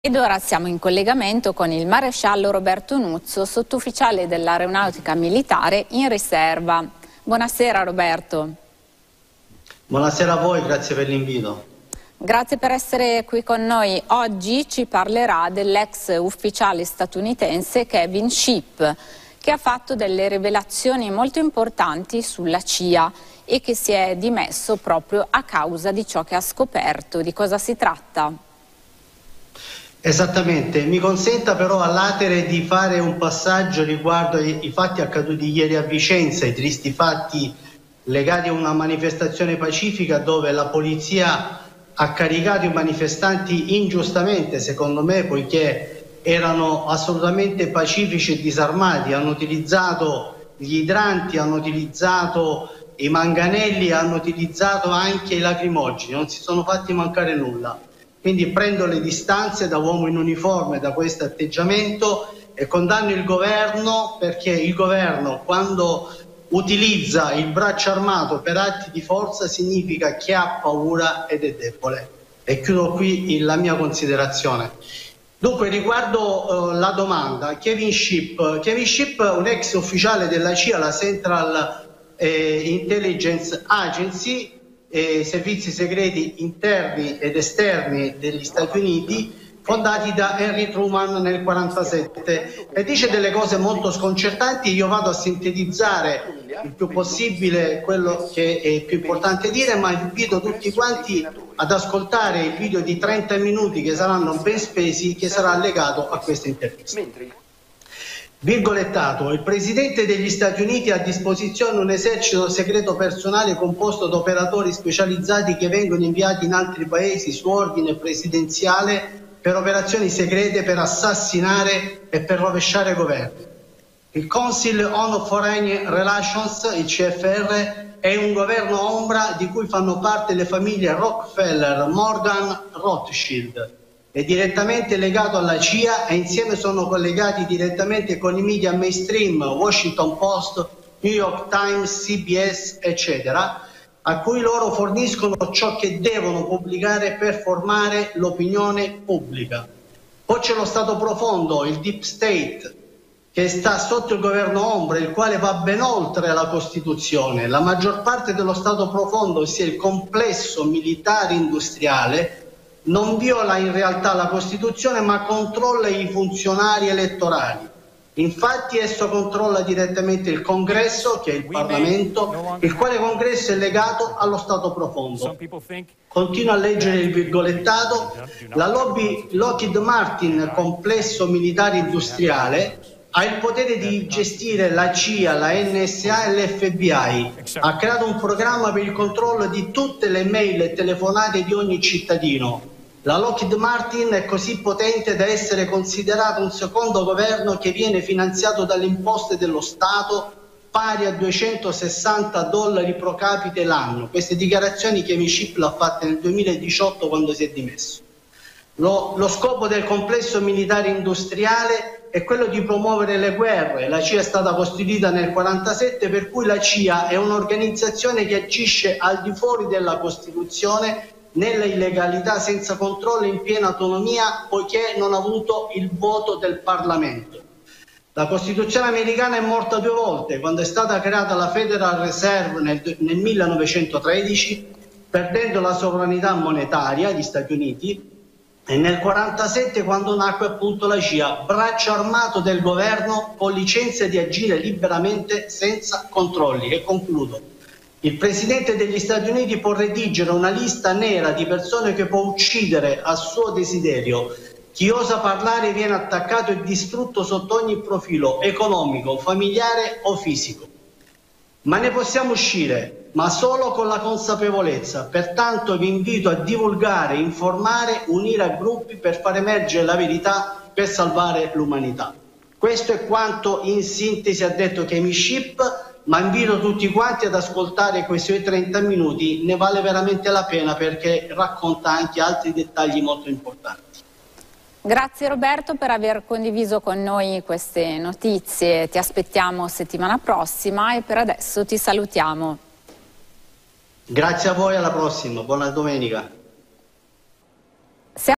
Ed ora siamo in collegamento con il maresciallo Roberto Nuzzo, sottufficiale dell'Aeronautica Militare in riserva. Buonasera Roberto. Buonasera a voi, grazie per l'invito. Grazie per essere qui con noi. Oggi ci parlerà dell'ex ufficiale statunitense Kevin Ship, che ha fatto delle rivelazioni molto importanti sulla CIA e che si è dimesso proprio a causa di ciò che ha scoperto. Di cosa si tratta? Esattamente, mi consenta però all'atere di fare un passaggio riguardo i, i fatti accaduti ieri a Vicenza, i tristi fatti legati a una manifestazione pacifica dove la polizia ha caricato i manifestanti ingiustamente, secondo me, poiché erano assolutamente pacifici e disarmati, hanno utilizzato gli idranti, hanno utilizzato i manganelli, hanno utilizzato anche i lacrimogeni, non si sono fatti mancare nulla. Quindi prendo le distanze da uomo in uniforme da questo atteggiamento e condanno il governo perché il governo quando utilizza il braccio armato per atti di forza significa che ha paura ed è debole. E chiudo qui la mia considerazione. Dunque, riguardo uh, la domanda, Kevin Ship, Kevin Ship, un ex ufficiale della CIA, la Central eh, Intelligence Agency, e servizi segreti interni ed esterni degli Stati Uniti fondati da Henry Truman nel 1947 e dice delle cose molto sconcertanti, io vado a sintetizzare il più possibile quello che è più importante dire, ma invito tutti quanti ad ascoltare il video di 30 minuti che saranno ben spesi che sarà legato a questa intervista. Virgolettato, il Presidente degli Stati Uniti ha a disposizione un esercito segreto personale composto da operatori specializzati che vengono inviati in altri paesi su ordine presidenziale per operazioni segrete per assassinare e per rovesciare governi. Il Council on Foreign Relations, il CFR, è un governo ombra di cui fanno parte le famiglie Rockefeller, Morgan, Rothschild è direttamente legato alla CIA e insieme sono collegati direttamente con i media mainstream, Washington Post, New York Times, CBS, eccetera, a cui loro forniscono ciò che devono pubblicare per formare l'opinione pubblica. Poi c'è lo Stato profondo, il Deep State, che sta sotto il governo ombra, il quale va ben oltre la Costituzione. La maggior parte dello Stato profondo, ossia il complesso militare industriale, non viola in realtà la Costituzione ma controlla i funzionari elettorali. Infatti esso controlla direttamente il Congresso, che è il Parlamento, il quale Congresso è legato allo Stato profondo. Continua a leggere il virgolettato. La lobby Lockheed Martin, complesso militare industriale, ha il potere di gestire la CIA, la NSA e l'FBI. Ha creato un programma per il controllo di tutte le mail e telefonate di ogni cittadino la Lockheed Martin è così potente da essere considerata un secondo governo che viene finanziato dalle imposte dello Stato pari a 260 dollari pro capite l'anno. Queste dichiarazioni che Chip l'ha fatte nel 2018 quando si è dimesso. Lo, lo, scopo del complesso militare industriale è quello di promuovere le guerre. La CIA è stata costituita nel 1947 per cui la CIA è un'organizzazione che agisce al di fuori della Costituzione nella illegalità senza controllo in piena autonomia poiché non ha avuto il voto del Parlamento. La Costituzione americana è morta due volte, quando è stata creata la Federal Reserve nel, nel 1913, perdendo la sovranità monetaria agli Stati Uniti, e nel 1947 quando nacque appunto la CIA, braccio armato del governo con licenza di agire liberamente senza controlli. E concludo. Il Presidente degli Stati Uniti può redigere una lista nera di persone che può uccidere a suo desiderio. Chi osa parlare viene attaccato e distrutto sotto ogni profilo economico, familiare o fisico. Ma ne possiamo uscire, ma solo con la consapevolezza. Pertanto vi invito a divulgare, informare, unire a gruppi per far emergere la verità per salvare l'umanità. Questo è quanto in sintesi ha detto Kemi Ship ma invito tutti quanti ad ascoltare quei suoi 30 minuti, ne vale veramente la pena perché racconta anche altri dettagli molto importanti. Grazie Roberto per aver condiviso con noi queste notizie, ti aspettiamo settimana prossima e per adesso ti salutiamo. Grazie a voi, alla prossima, buona domenica.